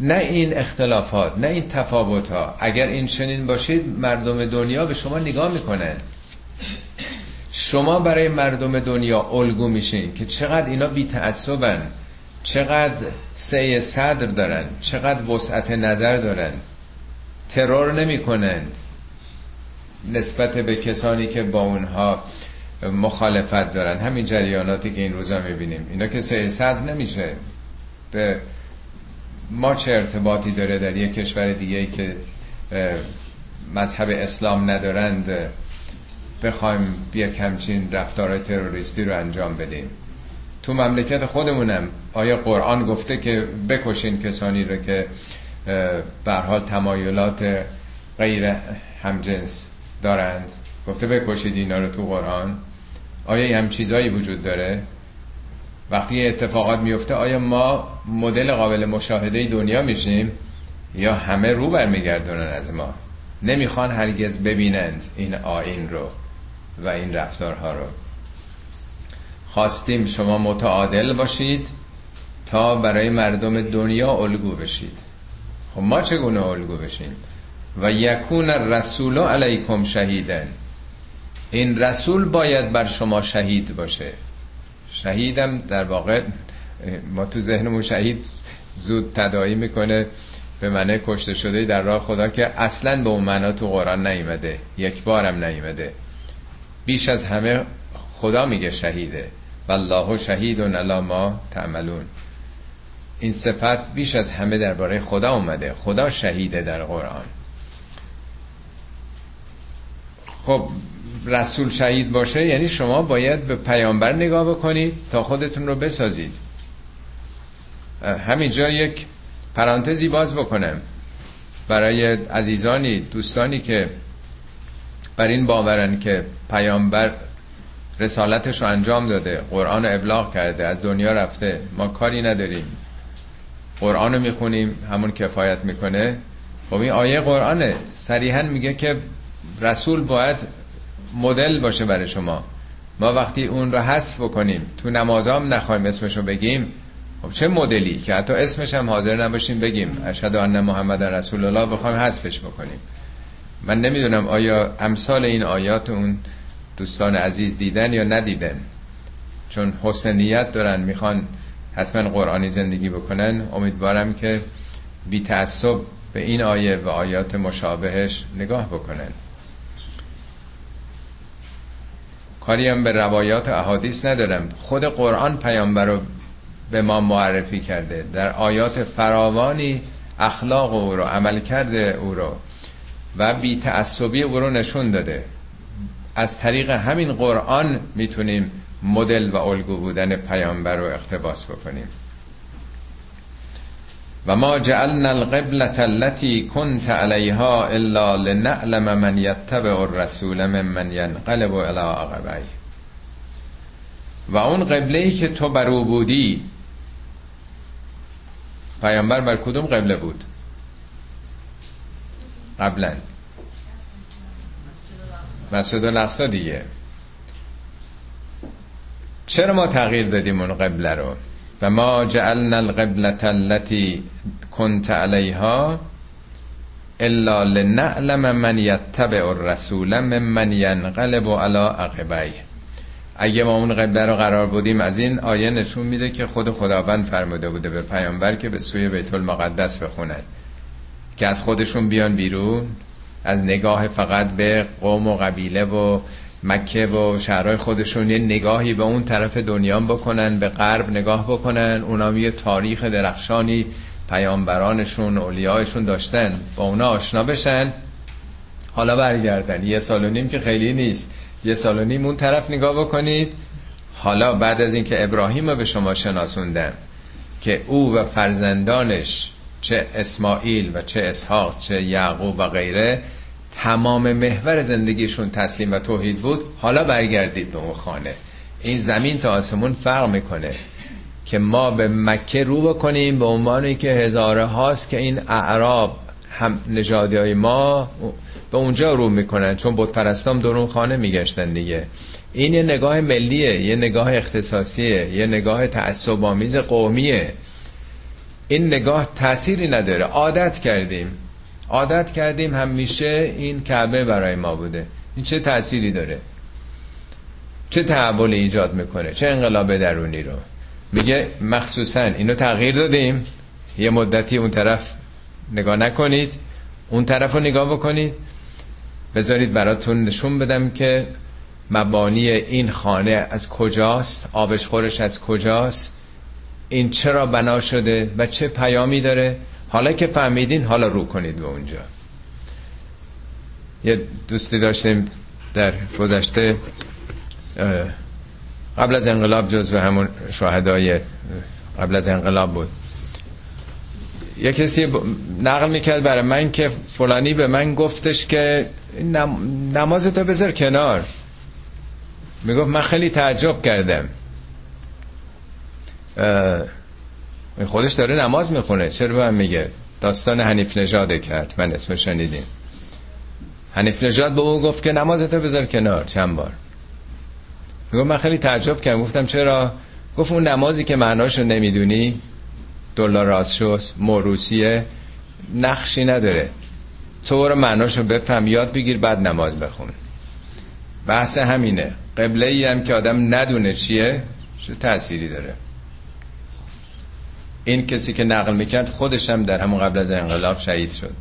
نه این اختلافات نه این تفاوت ها اگر این چنین باشید مردم دنیا به شما نگاه می‌کنن. شما برای مردم دنیا الگو میشین که چقدر اینا بی تعصبن چقدر سعی صدر دارن چقدر وسعت نظر دارن. ترور نمی‌کنند نسبت به کسانی که با اونها مخالفت دارن. همین جریاناتی که این روزا می‌بینیم. اینا که سعی صدر نمیشه. به ما چه ارتباطی داره در یک کشور دیگه که مذهب اسلام ندارند؟ بخوایم بیا کمچین رفتارهای تروریستی رو انجام بدیم. تو مملکت خودمونم آیا قرآن گفته که بکشین کسانی رو که به حال تمایلات غیر همجنس دارند؟ گفته بکشید اینا رو تو قرآن. آیا هم چیزایی وجود داره؟ وقتی اتفاقات میفته آیا ما مدل قابل مشاهده دنیا میشیم؟ یا همه رو برمیگردونن از ما؟ نمی‌خوان هرگز ببینند این آین رو. و این رفتارها رو. خواستیم شما متعادل باشید تا برای مردم دنیا الگو بشید. خب ما چگونه الگو بشیم؟ و یکون رسول علیکم شهیدن. این رسول باید بر شما شهید باشه. شهیدم در واقع ما تو ذهنمون شهید زود تدایی می‌کنه به معنی کشته شده در راه خدا که اصلا به اون معنا تو قرآن نیومده. یک بارم نیومده. بیش از همه خدا میگه شهیده. والله شهید علی ما تعملون. این صفت بیش از همه درباره خدا اومده. خدا شهیده در قرآن. خب رسول شهید باشه یعنی شما باید به پیامبر نگاه بکنید تا خودتون رو بسازید. همینجا یک پرانتزی باز بکنم. برای عزیزانی دوستانی که بر این باورن که پیامبر رسالتش رو انجام داده قرآن رو ابلاغ کرده از دنیا رفته. ما کاری نداریم. قرآن رو می‌خونیم همون کفایت می‌کنه. خب این آیه قرآنه. صریحا میگه که رسول باید مدل باشه برای شما. ما وقتی اون رو حذف بکنیم تو نمازام نخوایم اسمشو بگیم خب چه مدلی؟ که حتی اسمش هم حاضر نباشیم بگیم. اشهد ان محمد رسول الله بخوایم حذفش بکنیم. من نمی‌دونم آیا امثال این آیات اون دوستان عزیز دیدن یا ندیدن. چون حسن دارن می‌خوان حتما قرآنی زندگی بکنن. امیدوارم که بی تعصب به این آیه و آیات مشابهش نگاه بکنن. کاری هم به روایات احادیث ندارم. خود قرآن پیامبر رو به ما معرفی کرده. در آیات فراوانی اخلاق او رو عمل کرده او رو. و بی تعصبی او رو نشون داده. از طریق همین قرآن می‌تونیم مدل و الگو بودن پیامبر رو اقتباس بکنیم. و ما جعلنا القبلة التي كنت عليها الا لنعلم من يتبع الرسول ممن ينقلب الى عقبيه و اون قبله ای که تو بر او بودی پیامبر بر کدوم قبله بود؟ قبلا. مسجد الاقصا دیگه. چرا ما تغییر دادیم اون قبله رو؟ و ما جعلنا القبلة التي كنت عليها الا لنعلم من يتبع الرسول ممن ينقلب على عقبيه اگه ما اون قبله رو قرار بودیم از این آیه نشون میده که خود خداوند فرموده بوده به پیامبر که به سوی بیت المقدس بخونن که از خودشون بیان بیرون از نگاه فقط به قوم و قبیله و مکه و شهرهای خودشون یه نگاهی به اون طرف دنیا بکنن به غرب نگاه بکنن. اونا یه تاریخ درخشانی پیامبرانشون اولیایشون داشتن. با اونا آشنا بشن حالا برگردن. یه سال و نیم که خیلی نیست. یه سال و نیم اون طرف نگاه بکنید. حالا بعد از اینکه ابراهیم رو به شما شناسوندم که او و فرزندانش چه اسماعیل و چه اسحاق چه یعقوب و غیره تمام محور زندگیشون تسلیم و توحید بود. حالا برگردید به اون خانه. این زمین تا آسمون فرق می‌کنه که ما به مکه رو بکنیم به عنوانی که هزاره هاست که این اعراب هم نژادی های ما به اونجا رو می‌کنن چون بود پرستام درون خانه میگشتن دیگه. این یه نگاه ملیه یه نگاه اختصاصیه یه نگاه تعصب قومیه. این نگاه تأثیری نداره. عادت کردیم. عادت کردیم همیشه این کعبه برای ما بوده. این چه تأثیری داره؟ چه تحول ایجاد می‌کنه؟ چه انقلاب درونی رو؟ میگه مخصوصا اینو تغییر دادیم. یه مدتی اون طرف نگاه نکنید. اون طرف رو نگاه بکنید. بذارید براتون نشون بدم که مبانی این خانه از کجاست؟ آبش خورش از کجاست؟ این چرا بنا شده و چه پیامی داره؟ حالا که فهمیدین حالا رو کنید به اونجا. یه دوستی داشتیم در گذشته قبل از انقلاب جزو همون شاهدای قبل از انقلاب بود. یه کسی نقل می‌کرد برای من که فلانی به من گفتش که نماز تو بذار کنار. می‌گفت من خیلی تعجب کردم. خودش داره نماز می‌خونه. چرا به من میگه؟ داستان حنیف نژاده کرد. من اسم شنیدیم. حنیف نژاد به او گفت که نمازتو بذار کنار چند بار. می‌گفت من خیلی تعجب کردم. گفتم چرا؟ گفت اون نمازی که معناشو نمی‌دونی دلار راست شد موروسیه نقشی نداره. تو برو معناشو بفهم یاد بگیر بعد نماز بخون. بحث همینه. قبله ای هم که آدم ندونه چیه چه تأثیری داره. این کسی که نقل می‌کرد خودش هم در همون قبل از انقلاب شهید شد.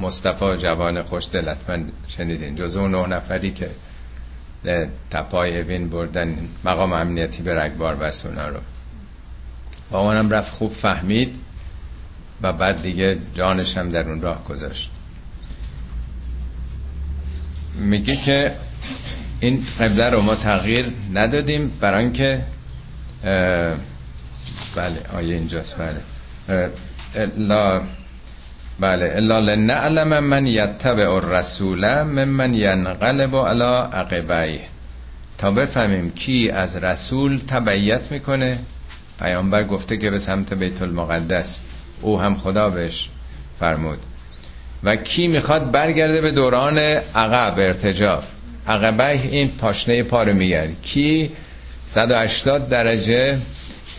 مصطفی جوان خوشدل حتما شنیدین. جزو نه نفری که تپای اوین بردن مقام امنیتی به رگبار بس اونا رو. با اونم رفت خوب فهمید و بعد دیگه جانش هم در اون راه گذاشت. میگه که این قبله رو ما تغییر ندادیم برای اینکه بله آیه اینجاست بله. الا بله الا لنعلم من یتبع الرسول ممن ینقلب على عقبیه. تا بفهمیم کی از رسول تبعیت می‌کنه. پیامبر گفته که به سمت بیت المقدس. او هم خدا بهش فرمود. و کی می‌خواد برگرده به دوران عقب ارتجاب عقبه این پاشنه پا رو میگرد. کی؟ 180 درجه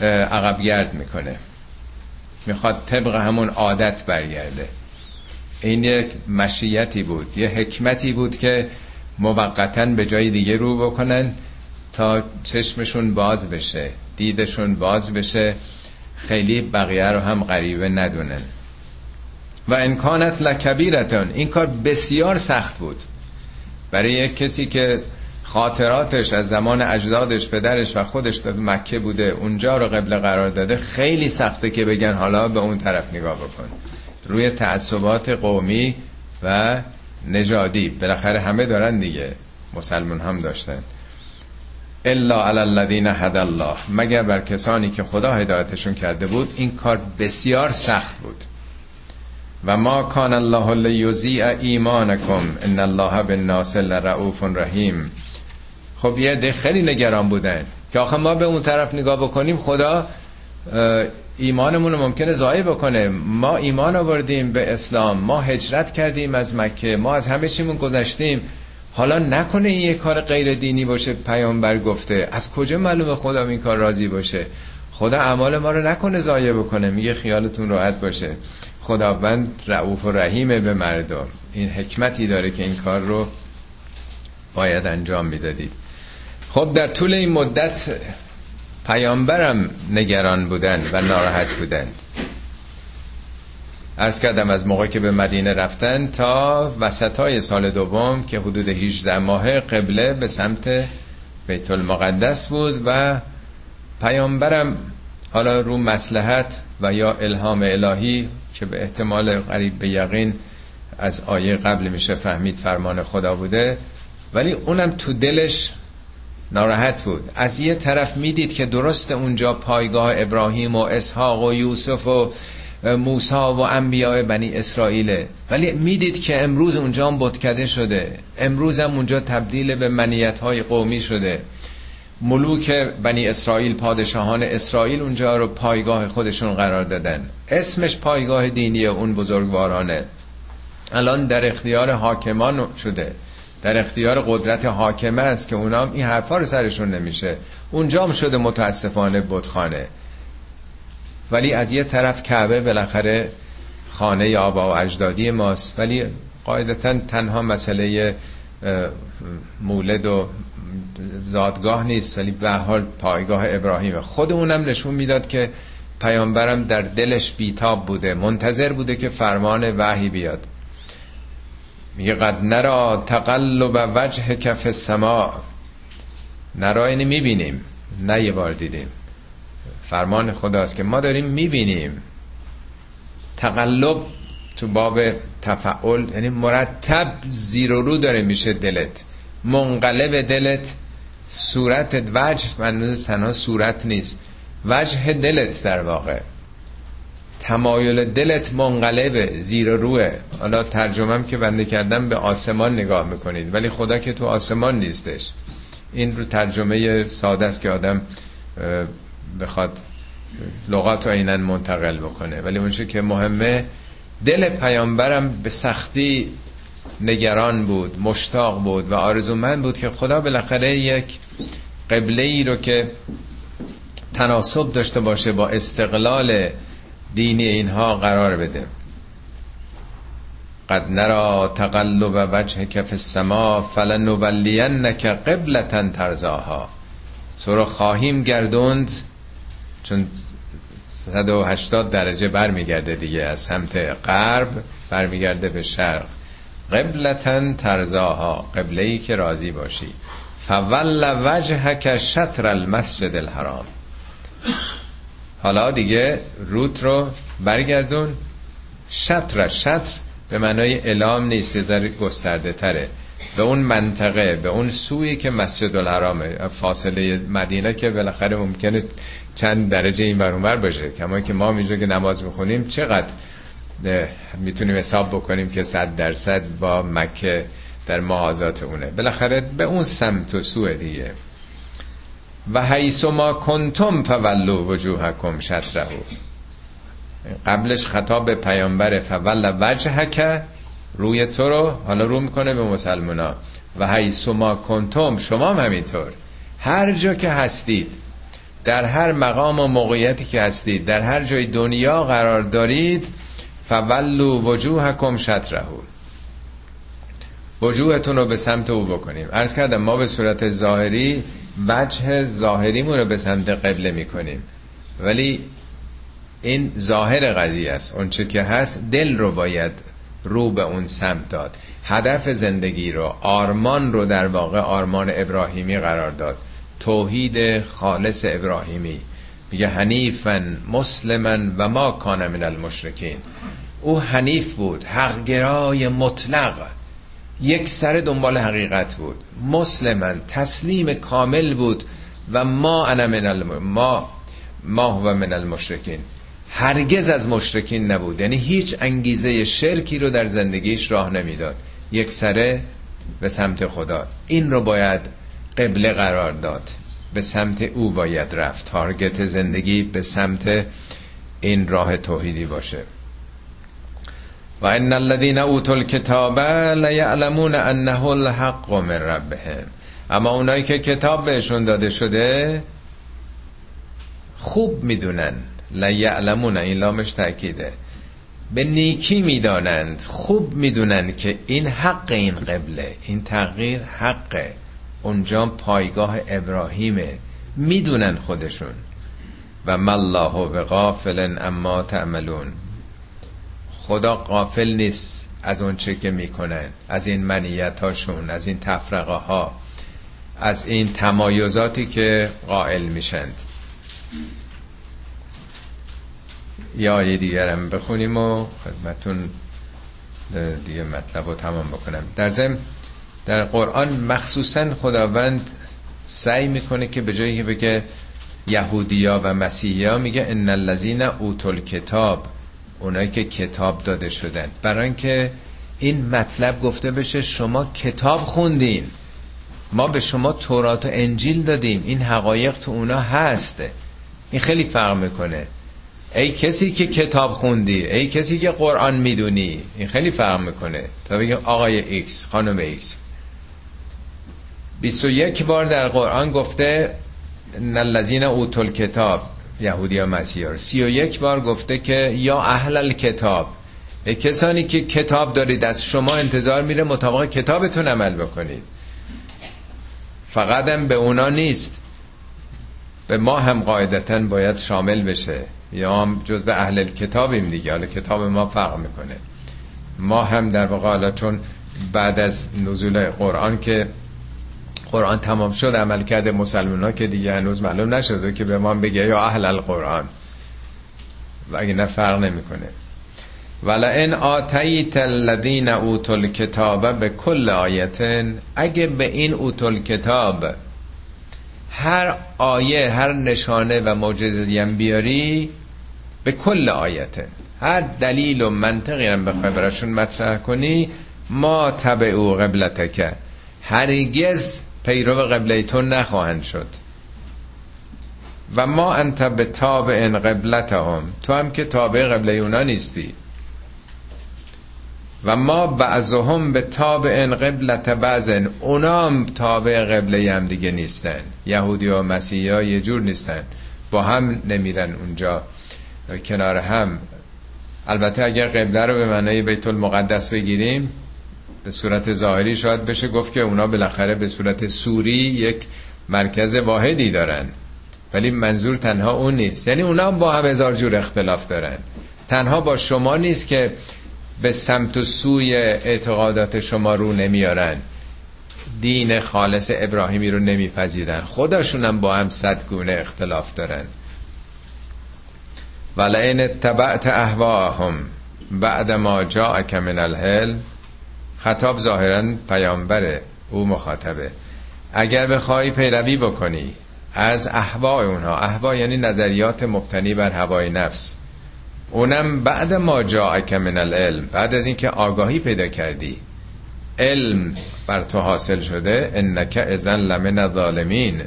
عقب گرد می‌کنه. می‌خواد طبق همون عادت برگرده. این یک مشیتی بود یه حکمتی بود که موقتا به جای دیگه رو بکنن تا چشمشون باز بشه دیدشون باز بشه. خیلی بقیه رو هم غریبه ندونن. و انکانت لکبیرتان این کار بسیار سخت بود. برای یک کسی که خاطراتش از زمان اجدادش پدرش و خودش در مکه بوده اونجا رو قبل قرار داده خیلی سخته که بگن حالا به اون طرف نگاه بکن. روی تعصبات قومی و نژادی. بالاخره همه دارن دیگه. مسلمان هم داشتن. الا علی الذین هدى الله. مگر بر کسانی که خدا هدایتشون کرده بود این کار بسیار سخت بود. و ما کان الله لیضیع ایمانکم ان الله بالناس لرؤوف رحیم. خب یه ده خیلی نگران بودن که آخه ما به اون طرف نگاه بکنیم خدا ایمانمون رو ممکنه ضایع بکنه. ما ایمان آوردیم به اسلام ما هجرت کردیم از مکه ما از همه چیمون گذشتیم. حالا نکنه این یه کار غیر دینی باشه پیامبر گفته. از کجا معلومه خدا این کار راضی باشه؟ خدا اعمال ما رو نکنه ضایع بکنه میگه خیالتون راحت باشه. خداوند رعوف و رحیمه به مردم. این حکمتی داره که این کار رو باید انجام می‌دادید. خب در طول این مدت پیامبرم نگران بودن و ناراحت بودند ارز کردم از موقع که به مدینه رفتن تا وسط های سال دوم که حدود 18 ماه قبله به سمت بیت المقدس بود و پیامبرم حالا رو مسلحت و یا الهام الهی که به احتمال قریب به یقین از آیه قبل میشه فهمید فرمان خدا بوده ولی اونم تو دلش ناراحت بود. از یه طرف می‌دید که درست اونجا پایگاه ابراهیم و اسحاق و یوسف و موسا و انبیاء بنی اسرائیله ولی می‌دید که امروز اونجا هم بتکده شده. امروز هم اونجا تبدیل به منیت های قومی شده. ملوک بنی اسرائیل پادشاهان اسرائیل اونجا رو پایگاه خودشون قرار دادن. اسمش پایگاه دینی اون بزرگوارانه. الان در اختیار حاکمان شده. در اختیار قدرت حاکمه است که اونا این حرفا رو سرشون نمیشه. اونجا هم شده متاسفانه بتخانه. ولی از یه طرف کعبه بالاخره خانه آبا و اجدادی ماست. ولی قاعدتا تنها مسئله مولد و زادگاه نیست. ولی به حال پایگاه ابراهیمه. خود اونم نشون می‌داد که پیامبرم در دلش بیتاب بوده منتظر بوده که فرمان وحی بیاد. میگه قد نرا تقلب وجه کف السما. نرا اینی می‌بینیم نه یه بار دیدیم. فرمان خداست که ما داریم می‌بینیم. تقلب تو باب تفعل یعنی مرتب زیر و رو داره میشه دلت. منقلب دلت صورت وجه من تنها صورت نیست. وجه دلت در واقع. تمایل دلت منقلبه زیر روه. حالا ترجمهم که بنده کردم به آسمان نگاه می‌کنید ولی خدا که تو آسمان نیستش. این رو ترجمه ساده است که آدم بخواد لغات رو اینن منتقل بکنه. ولی اونچه که مهمه دل پیامبرم به سختی نگران بود مشتاق بود و آرزومند بود که خدا بالاخره یک قبله ای رو که تناسب داشته باشه با استقلال دینی اینها قرار بده. قد نرا تقلب وجه کف السما فلنولینک قبلتا ترزاها تو رو خواهیم گردوند چون 180 درجه برمیگرده دیگه. از سمت غرب برمیگرده به شرق. قبلتا ترزاها قبله ای که راضی باشی. فول وجهک شطر المسجد الحرام. حالا دیگه روت رو برگردون. شطر شطر به معنای اعلام نیست ذره گسترده تره. به اون منطقه به اون سوی که مسجد الحرامه فاصله مدینه که بالاخره ممکنه چند درجه این برونور باشه. کما که ما اینجا که نماز می‌خونیم چقدر می‌تونیم حساب بکنیم که صد درصد با مکه در محاضات اونه. بالاخره به اون سمت و سوه دیگه. و حیث ما کنتم فولو وجوهکم شطره قبلش خطاب به پیامبر فول وجهک روی تو رو حالا رو می‌کنه به مسلمونا. و حیث ما کنتم شما هم همینطور. هر جا که هستید در هر مقام و موقعیتی که هستید در هر جای دنیا قرار دارید فولو وجوهکم شطره وجوهتون رو به سمت او بکنیم. عرض کردم ما به صورت ظاهری وجه ظاهریمون رو به سمت قبله می‌کنیم. ولی این ظاهر قضیه است. اونچه که هست دل رو باید رو به اون سمت داد. هدف زندگی رو آرمان رو در واقع آرمان ابراهیمی قرار داد. توحید خالص ابراهیمی. میگه حنیفن مسلمن و ما کان من المشرکین. او حنیف بود حقگرای مطلق. یک سر دنبال حقیقت بود. مسلمن تسلیم کامل بود و ما انا من الم... ما ما و من المشرکین. هرگز از مشرکین نبود. یعنی هیچ انگیزه شرکی رو در زندگیش راه نمی‌داد. یک سره به سمت خدا. این رو باید قبله قرار داد. به سمت او باید رفت. تارگت زندگی به سمت این راه توحیدی باشه. و ان الذين اوتوا الكتاب لیعلمون انه الحق من ربهم. اما اونایی که کتاب بهشون داده شده خوب می‌دونن لیعلمون این لامش تاکیده به نیکی می‌دانند. خوب می‌دونند که این حق این قبله. این تغییر حقه. اونجا پایگاه ابراهیمه. می‌دونن خودشون. و مالله به غافل اما تعملون. خدا قافل نیست از اون چه که می‌کنن از این منیت هاشون از این تفرقه ها از این تمایزاتی که قائل میشند. یا آیه دیگرم بخونیم و خدمتون دیگه مطلب رو تمام بکنم. در ضمن در قرآن مخصوصا خداوند سعی می‌کنه که به جایی که بگه یهودیا و مسیحیا میگه ان الذین اوتل کتاب اونایی که کتاب داده شدن. برای اینکه این مطلب گفته بشه شما کتاب خوندین. ما به شما تورات و انجیل دادیم. این حقایق تو اونا هست. این خیلی فرق می‌کنه. ای کسی که کتاب خوندی ای کسی که قرآن می‌دونی این خیلی فرق می‌کنه. تا بگیم آقای ایکس خانم ایکس. 21 بار در قرآن گفته الذین اوتوا الکتاب یهودی یا مسیحا 31 بار گفته که یا اهل الکتاب ای کسانی که کتاب دارید از شما انتظار میره مطابق کتابتون عمل بکنید. فقط هم به اونا نیست. به ما هم قاعدتا باید شامل بشه. یا هم جزء اهل کتابیم دیگه. حالا کتاب ما فرق می‌کنه. ما هم در واقع حالا چون بعد از نزول قرآن که قرآن تمام شد عمل کرده مسلمان ها که دیگه هنوز معلوم نشده که به ما بگه یا اهل القرآن. و اگه نه فرق نمی‌کنه. ولا ان آتیت الذین اوتل کتاب به کل آیتن اگه به این اوتل کتاب هر آیه هر نشانه و موجزی بیاری به کل آیتن هر دلیل و منطقی هم بخوای براشون مطرح کنی ما تبع او قبلتک. هرگز پیرو قبله تو نخواهند شد. و ما انت به تابع ان قبلتهم تو هم که تابع قبله اونا نیستی. و ما بعضهم به تابع ان قبلت بعضن اونا هم تابع قبله هم دیگه نیستن. یهودی و مسیحی ها یه جور نیستن. با هم نمیرن اونجا کنار هم. البته اگر قبله رو به معنای بیت المقدس بگیریم به صورت ظاهری شاید بشه گفت که اونا بالاخره به صورت سوری یک مرکز واحدی دارن. ولی منظور تنها اون نیست. یعنی اونا با هم هزار جور اختلاف دارن. تنها با شما نیست که به سمت و سوی اعتقادات شما رو نمیارن. دین خالص ابراهیمی رو نمیپذیرن. خودشون هم با هم صد گونه اختلاف دارن. ولئن اتبعت اهواهم بعد ما جاءک من الهل خطاب ظاهرا پیامبره او مخاطبه. اگر بخوای پیروی بکنی از احوا اونها احوا یعنی نظریات مبتنی بر هوای نفس. اونم بعد ما جاءک من العلم بعد از اینکه آگاهی پیدا کردی. علم بر تو حاصل شده انک اذن لمن ظالمین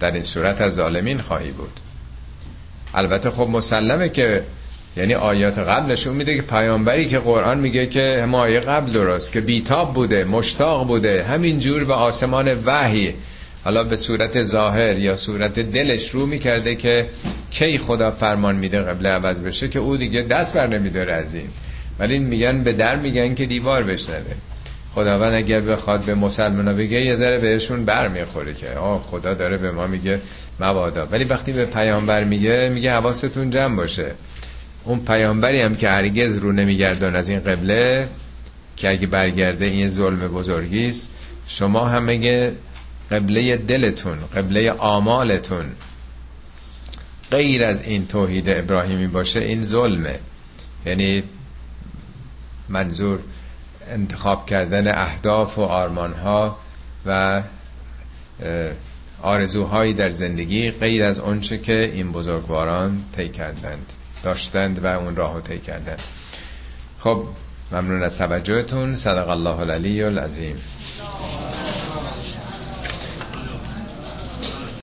در این صورت از ظالمین خواهی بود. البته خب مسلمه که یعنی آیات قبل نشون میده که پیامبری که قرآن میگه که هم آیه قبل درست که بیتاب بوده مشتاق بوده همین جور به آسمان وحی. حالا به صورت ظاهر یا صورت دلش رو می‌کرده که کی خدا فرمان میده قبل عوض بشه که او دیگه دست بر نمیداره از این. ولی میگن به در میگن که دیوار بشنوه. خداوند اگر بخواد به مسلمان بگه یه ذره بهشون بر می‌خوره که آه خدا داره به ما میگه مبادا. ولی وقتی به پیامبر میگه میگه حواستون جمع باشه. اون پیامبری هم که هرگز رو نمیگردان از این قبله که اگه برگرده این ظلم بزرگی است شما هم میگه قبله دلتون قبله آمالتون غیر از این توحید ابراهیمی باشه این ظلمه. یعنی منظور انتخاب کردن اهداف و آرمانها و آرزوهایی در زندگی غیر از اونچه که این بزرگواران طی کردند. داشتند و اون راهو طی کردند. خب ممنون از توجهتون. صدق الله العلی العظیم.